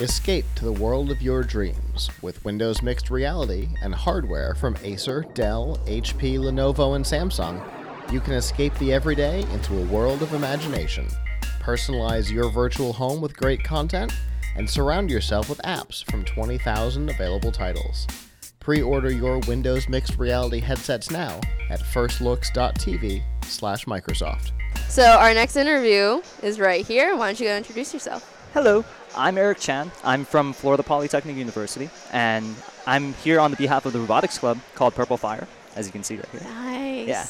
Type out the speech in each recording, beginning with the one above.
Escape to the world of your dreams with Windows Mixed Reality and hardware from Acer, Dell, HP, Lenovo, and Samsung. You can escape the everyday into a world of imagination. Personalize your virtual home with great content and surround yourself with apps from 20,000 available titles. Pre-order your Windows Mixed Reality headsets now at firstlooks.tv slash Microsoft. So our next interview is right here. Why don't you go introduce yourself? Hello, I'm Eric Chan. I'm from Florida Polytechnic University, and I'm here on the behalf of the robotics club called Purple Fire, as you can see right here. Nice. Yeah.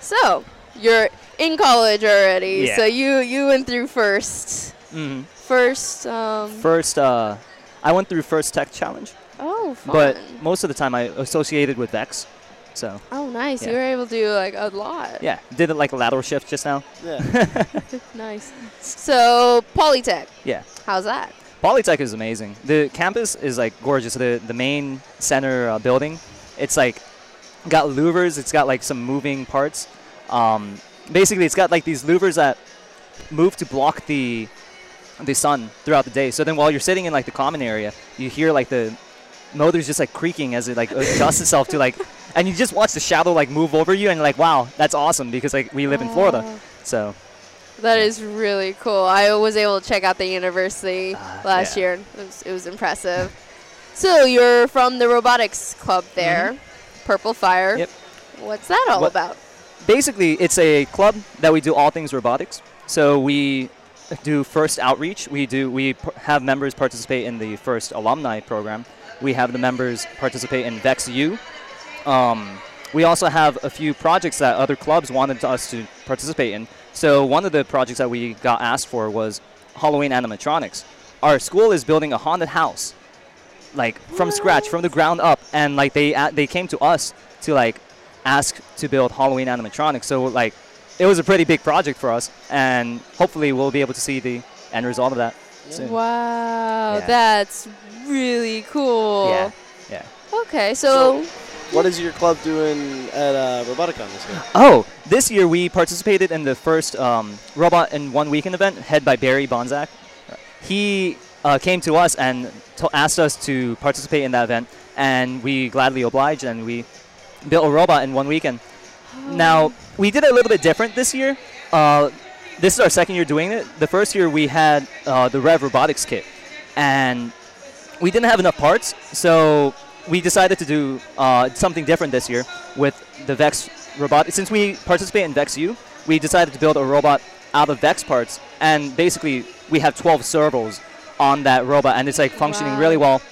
So you're in college already. Yeah. So you you went through first. mm-hmm. First. Um, First, uh, I went through First Tech Challenge, oh, fun. but most of the time I associated with Vex. So, oh, nice. You were able to do like a lot. yeah, did it like a lateral shift just now. Yeah. Nice. So Polytech. Yeah. How's that? Polytech is amazing. The campus is like gorgeous. The the main center uh, building, it's like got louvers. It's got like some moving parts. Um, basically, it's got like these louvers that move to block the the sun throughout the day. So then, while you're sitting in like the common area, you hear like the motors just like creaking as it like adjusts itself to like, and you just watch the shadow like move over you, and you're like, wow, that's awesome because like we live in Florida. Oh, So That is really cool. I was able to check out the university Uh, last yeah. year. It was, it was impressive. So you're from the robotics club there, Purple Fire. Yep. What's that all What- about? basically it's a club that we do all things robotics so we do first outreach we do we have members participate in the first alumni program we have the members participate in vexu um, we also have a few projects that other clubs wanted us to participate in so one of the projects that we got asked for was halloween animatronics our school is building a haunted house like from scratch from the ground up and like they a- they came to us to like ask to build Halloween animatronics. So like it was a pretty big project for us, and hopefully we'll be able to see the end result of that soon. Wow, Yeah. that's really cool. Yeah, yeah. Okay, so, What is your club doing at uh, Roboticon this year? Oh, this year we participated in the first um, Robot in One Weekend event, head by Barry Bonzak. He uh, came to us and to- asked us to participate in that event, and we gladly obliged, and we built a robot in one weekend. Now, we did it a little bit different this year. Uh, this is our second year doing it. The first year we had uh, the Rev Robotics kit, and we didn't have enough parts, so we decided to do uh, something different this year with the Vex robot. Since we participate in VexU, we decided to build a robot out of Vex parts, and basically we have 12 servos on that robot, and it's like functioning Wow. really well.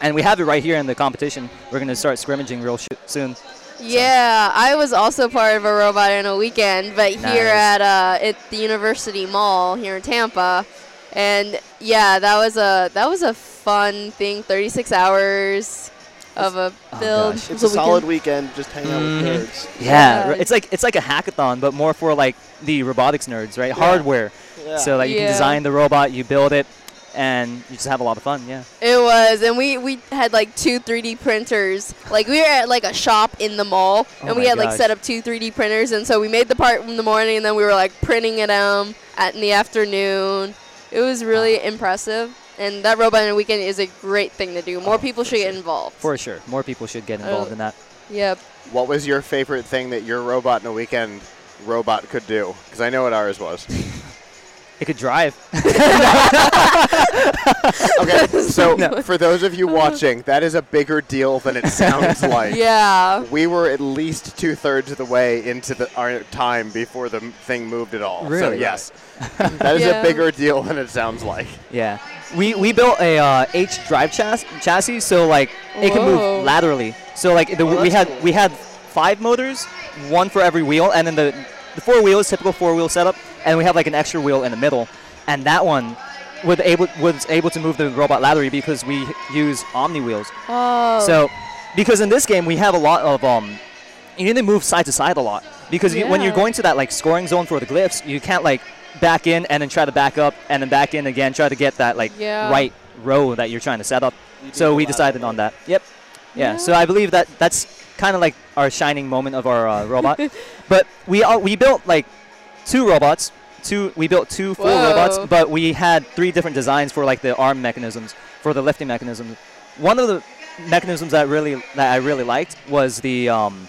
And we have it right here in the competition. We're gonna start scrimmaging real soon. yeah, I was also part of a robot in a weekend, but here at uh, at the University Mall here in Tampa, and yeah, that was a that was a fun thing. 36 hours of a Oh, build. gosh. It's So a we solid weekend just hanging out Mhm. with nerds. Yeah, Yeah. it's like it's like a hackathon, but more for like the robotics nerds, right? Hardware. Yeah. So like you Yeah. can design the robot, you build it, and you just have a lot of fun. Yeah. It was, and we we had like two 3D printers. Like we were at like a shop in the mall, Oh and we my had like set up two 3D printers, and so we made the part in the morning, and then we were like printing it um at in the afternoon. It was really impressive, and that robot in a weekend is a great thing to do. More Oh, people for should get involved. For sure, more people should get involved Uh, in that. Yep. What was your favorite thing that your robot in a weekend robot could do? Because I know what ours was. It could drive. Okay, so No. for those of you watching, that is a bigger deal than it sounds like. Yeah. We were at least two thirds of the way into the, our time before the m- thing moved at all. So Really? yes, that is Yeah. a bigger deal than it sounds like. yeah. We, we built a uh, H drive chas- chassis, so like it can Whoa. move laterally. So like the, Oh, we that's had cool. we had five motors, one for every wheel, and then the the four wheels, typical four wheel setup, and we have like an extra wheel in the middle, and that one was able was able to move the robot laterally because we use Omni wheels. Oh. So, because in this game we have a lot of um, you need to move side to side a lot because you, when you're going to that like scoring zone for the glyphs, you can't like back in and then try to back up and then back in again, try to get that like Yeah. right row that you're trying to set up. You So we decided on that. Yep. Yeah. Yeah. So I believe that that's kind of like our shining moment of our uh, robot. but we all, we built like two robots two. We built two full Whoa. robots, but we had three different designs for like the arm mechanisms, for the lifting mechanisms. One of the mechanisms that really that I really liked was the um,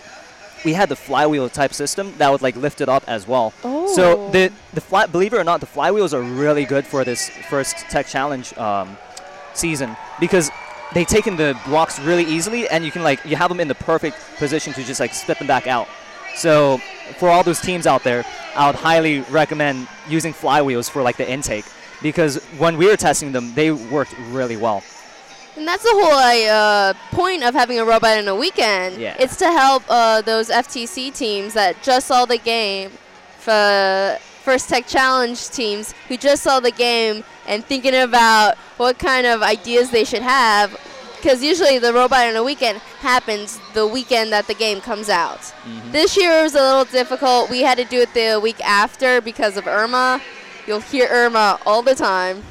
we had the flywheel type system that would like lift it up as well. Oh. So the the fly, believe it or not, the flywheels are really good for this first tech challenge um, season because they take in the blocks really easily, and you can like you have them in the perfect position to just like spit them back out. So for all those teams out there, I would highly recommend using flywheels for like the intake because when we were testing them, they worked really well. And that's the whole uh, point of having a robot in a weekend. Yeah. It's to help uh, those FTC teams that just saw the game, for First Tech Challenge teams who just saw the game and thinking about what kind of ideas they should have. Because usually the robot in a weekend happens the weekend that the game comes out. Mm-hmm. This year was a little difficult. We had to do it the week after because of Irma. You'll hear Irma all the time.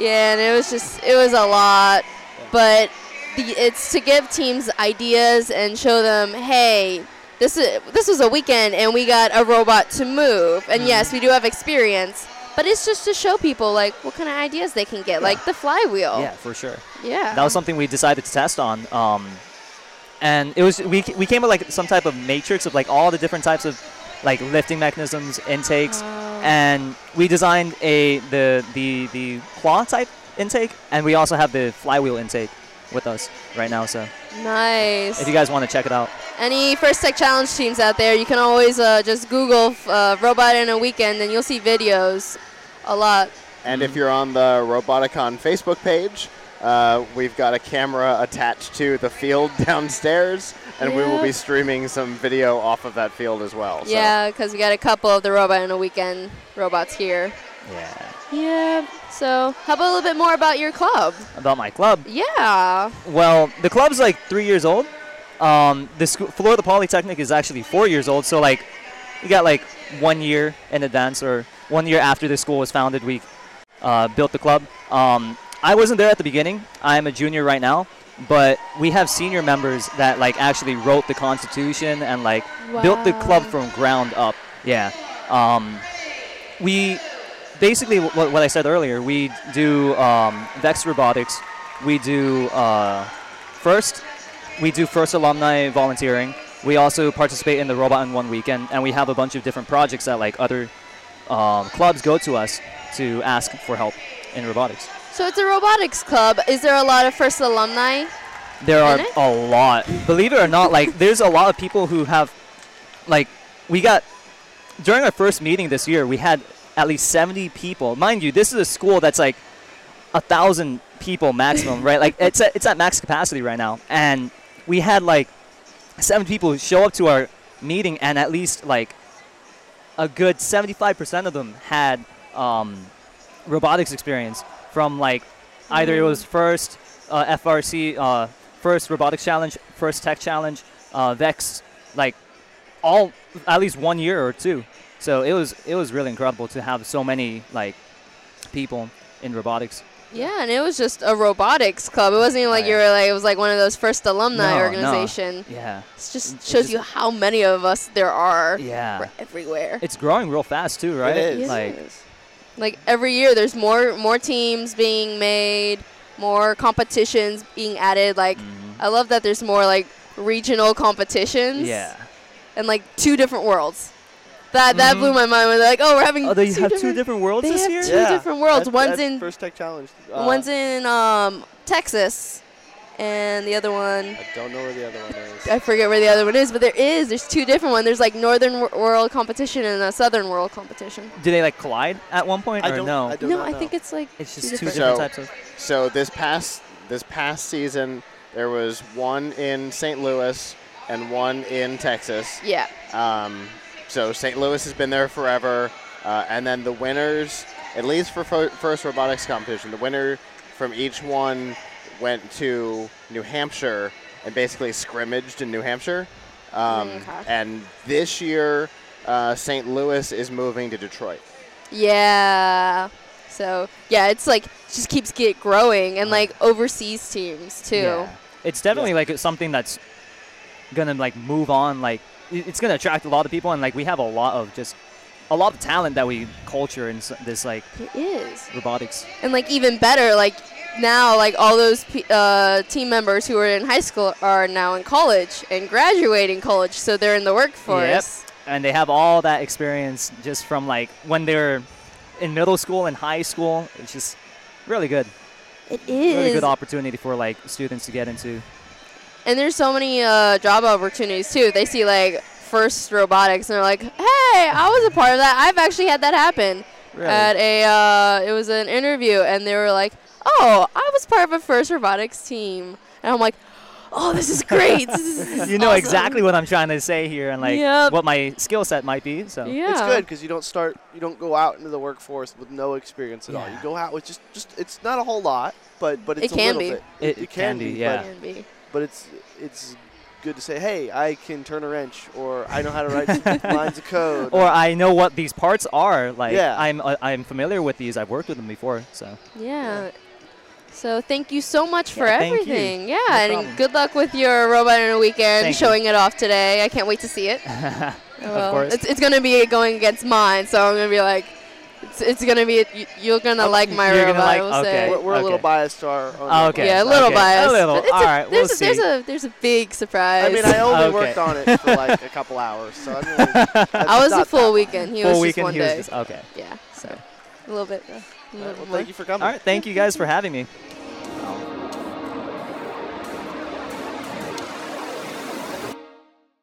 Yeah, and it was just it was a lot, but the, it's to give teams ideas and show them, hey, this is this was a weekend and we got a robot to move, and mm-hmm. yes, we do have experience, but it's just to show people like what kind of ideas they can get, like the flywheel. Yeah, for sure. Yeah. That was something we decided to test on. Um, and it was we, we came with like some type of matrix of like all the different types of like lifting mechanisms, intakes, and we designed a the the the claw type intake, and we also have the flywheel intake with us right now. So nice. if you guys want to check it out, Any First Tech Challenge teams out there, you can always uh, just Google uh, robot in a weekend, and you'll see videos a lot. And if you're on the Roboticon Facebook page, uh, we've got a camera attached to the field downstairs, and we will be streaming some video off of that field as well. so- Yeah, because we got a couple of the robot in a weekend robots here. yeah. Yeah. So, how about a little bit more about your club? About my club, Yeah. Well, the club's like three years old. Um, the school, Florida Polytechnic is actually four years old. So like, we got like one year in advance, or one year after the school was founded, we uh, built the club. Um, I wasn't there at the beginning. I'm a junior right now, but we have senior members that like actually wrote the Constitution and like built the club from ground up. Yeah. Um, we basically what, what I said earlier. We do um, Vex Robotics. We do uh, first. We do first alumni volunteering. We also participate in the Robot in One weekend, and we have a bunch of different projects that like other um, clubs go to us to ask for help in robotics. So it's a robotics club. Is there a lot of first alumni? There are it? a lot. Believe it or not, like there's a lot of people who have, like, we got during our first meeting this year, we had at least 70 people. Mind you, this is a school that's like a thousand people maximum, right? Like it's at, it's at max capacity right now, and we had like seven people show up to our meeting, and at least like a good 75% of them had um, robotics experience from like either it was first uh, FRC, uh, first robotics challenge, first tech challenge, uh, Vex, like all at least one year or two. So it was it was really incredible to have so many like people in robotics. Yeah, and it was just a robotics club. It wasn't even like you Right. were like it was like one of those first alumni No, no. organization. Yeah, It just It shows just- you how many of us there are. yeah. We're everywhere. It's growing real fast too, right? is. Like Yes. like every year there's more more teams being made, more competitions being added. Like mhm. I love that there's more like regional competitions. yeah. And like two different worlds. That that Mhm. blew my mind when they're like, oh, we're having Oh, they two have two different. different worlds they this have year. two different worlds. At- One's at in First Tech Challenge. Uh, one's in um, Texas, and the other one I don't know where the other one is. I forget where the other one is, but there is. There's two different ones. There's like Northern wor- World competition and a Southern World competition. Do they like collide at one point I or don't, no? I do No, not I think it's like it's just two different- different So- types of. So this past this past season, there was one in St. Louis and one in Texas. yeah. Um, so St. Louis has been there forever, uh, and then the winners, at least for fir- first robotics competition, the winner from each one went to New Hampshire and basically scrimmaged in New Hampshire. Um, Okay. And this year, uh, St. Louis is moving to Detroit. Yeah. So yeah, it's like just keeps get growing and like overseas teams too. Yeah. It's definitely like something that's gonna like move on. Like it's gonna attract a lot of people, and like we have a lot of just a lot of talent that we culture in this like It is. robotics. And like even better, like now, like all those uh, team members who were in high school are now in college and graduating college, so they're in the workforce. Yep. and they have all that experience just from like when they're in middle school and high school. It's just really good, It is. really good opportunity for like students to get into. And there's so many uh, job opportunities too. They see like first robotics and they're like, "Hey, I was a part of that. I've actually had that happen Really. at a. Uh, it was an interview, and they were like, "Oh, I was part of a first robotics team," and I'm like, "Oh, this is great. This is- this is you know awesome." exactly what I'm trying to say here and like Yep. what my skill set might be. So Yeah. It's good because you don't start, you don't go out into the workforce with no experience at all. You go out with just, just it's not a whole lot, but but It it's a can little be. bit. It- it can be, yeah. Can be. But it's it's good to say, hey, I can turn a wrench, or I know how to write lines of code. or I know what these parts are. Like Yeah. I'm uh, I'm familiar with these. I've worked with them before. So Yeah. So thank you so much for Yeah, thank you. everything. Yeah, No and problem. good luck with your robot in a weekend, Thank you. showing it off today. I can't wait to see it. Well, course. It's, it's gonna be going against mine, so I'm gonna be like, it's, it's gonna be you, you're gonna Oh, like my you're robot. like- I will okay. say. we're, we're a little biased to our own. Oh, okay. Yeah, a little okay. biased. A little. but it's All a, right, there's we'll a, there's see. a there's a big surprise. I mean, I only Okay. worked on it for like a couple hours, so I, mean, that's I was a full weekend. He Full was weekend. just one he was day. just okay. Yeah, so a little bit. Uh, a little right, well, thank you for coming. All right. Thank you guys for having me.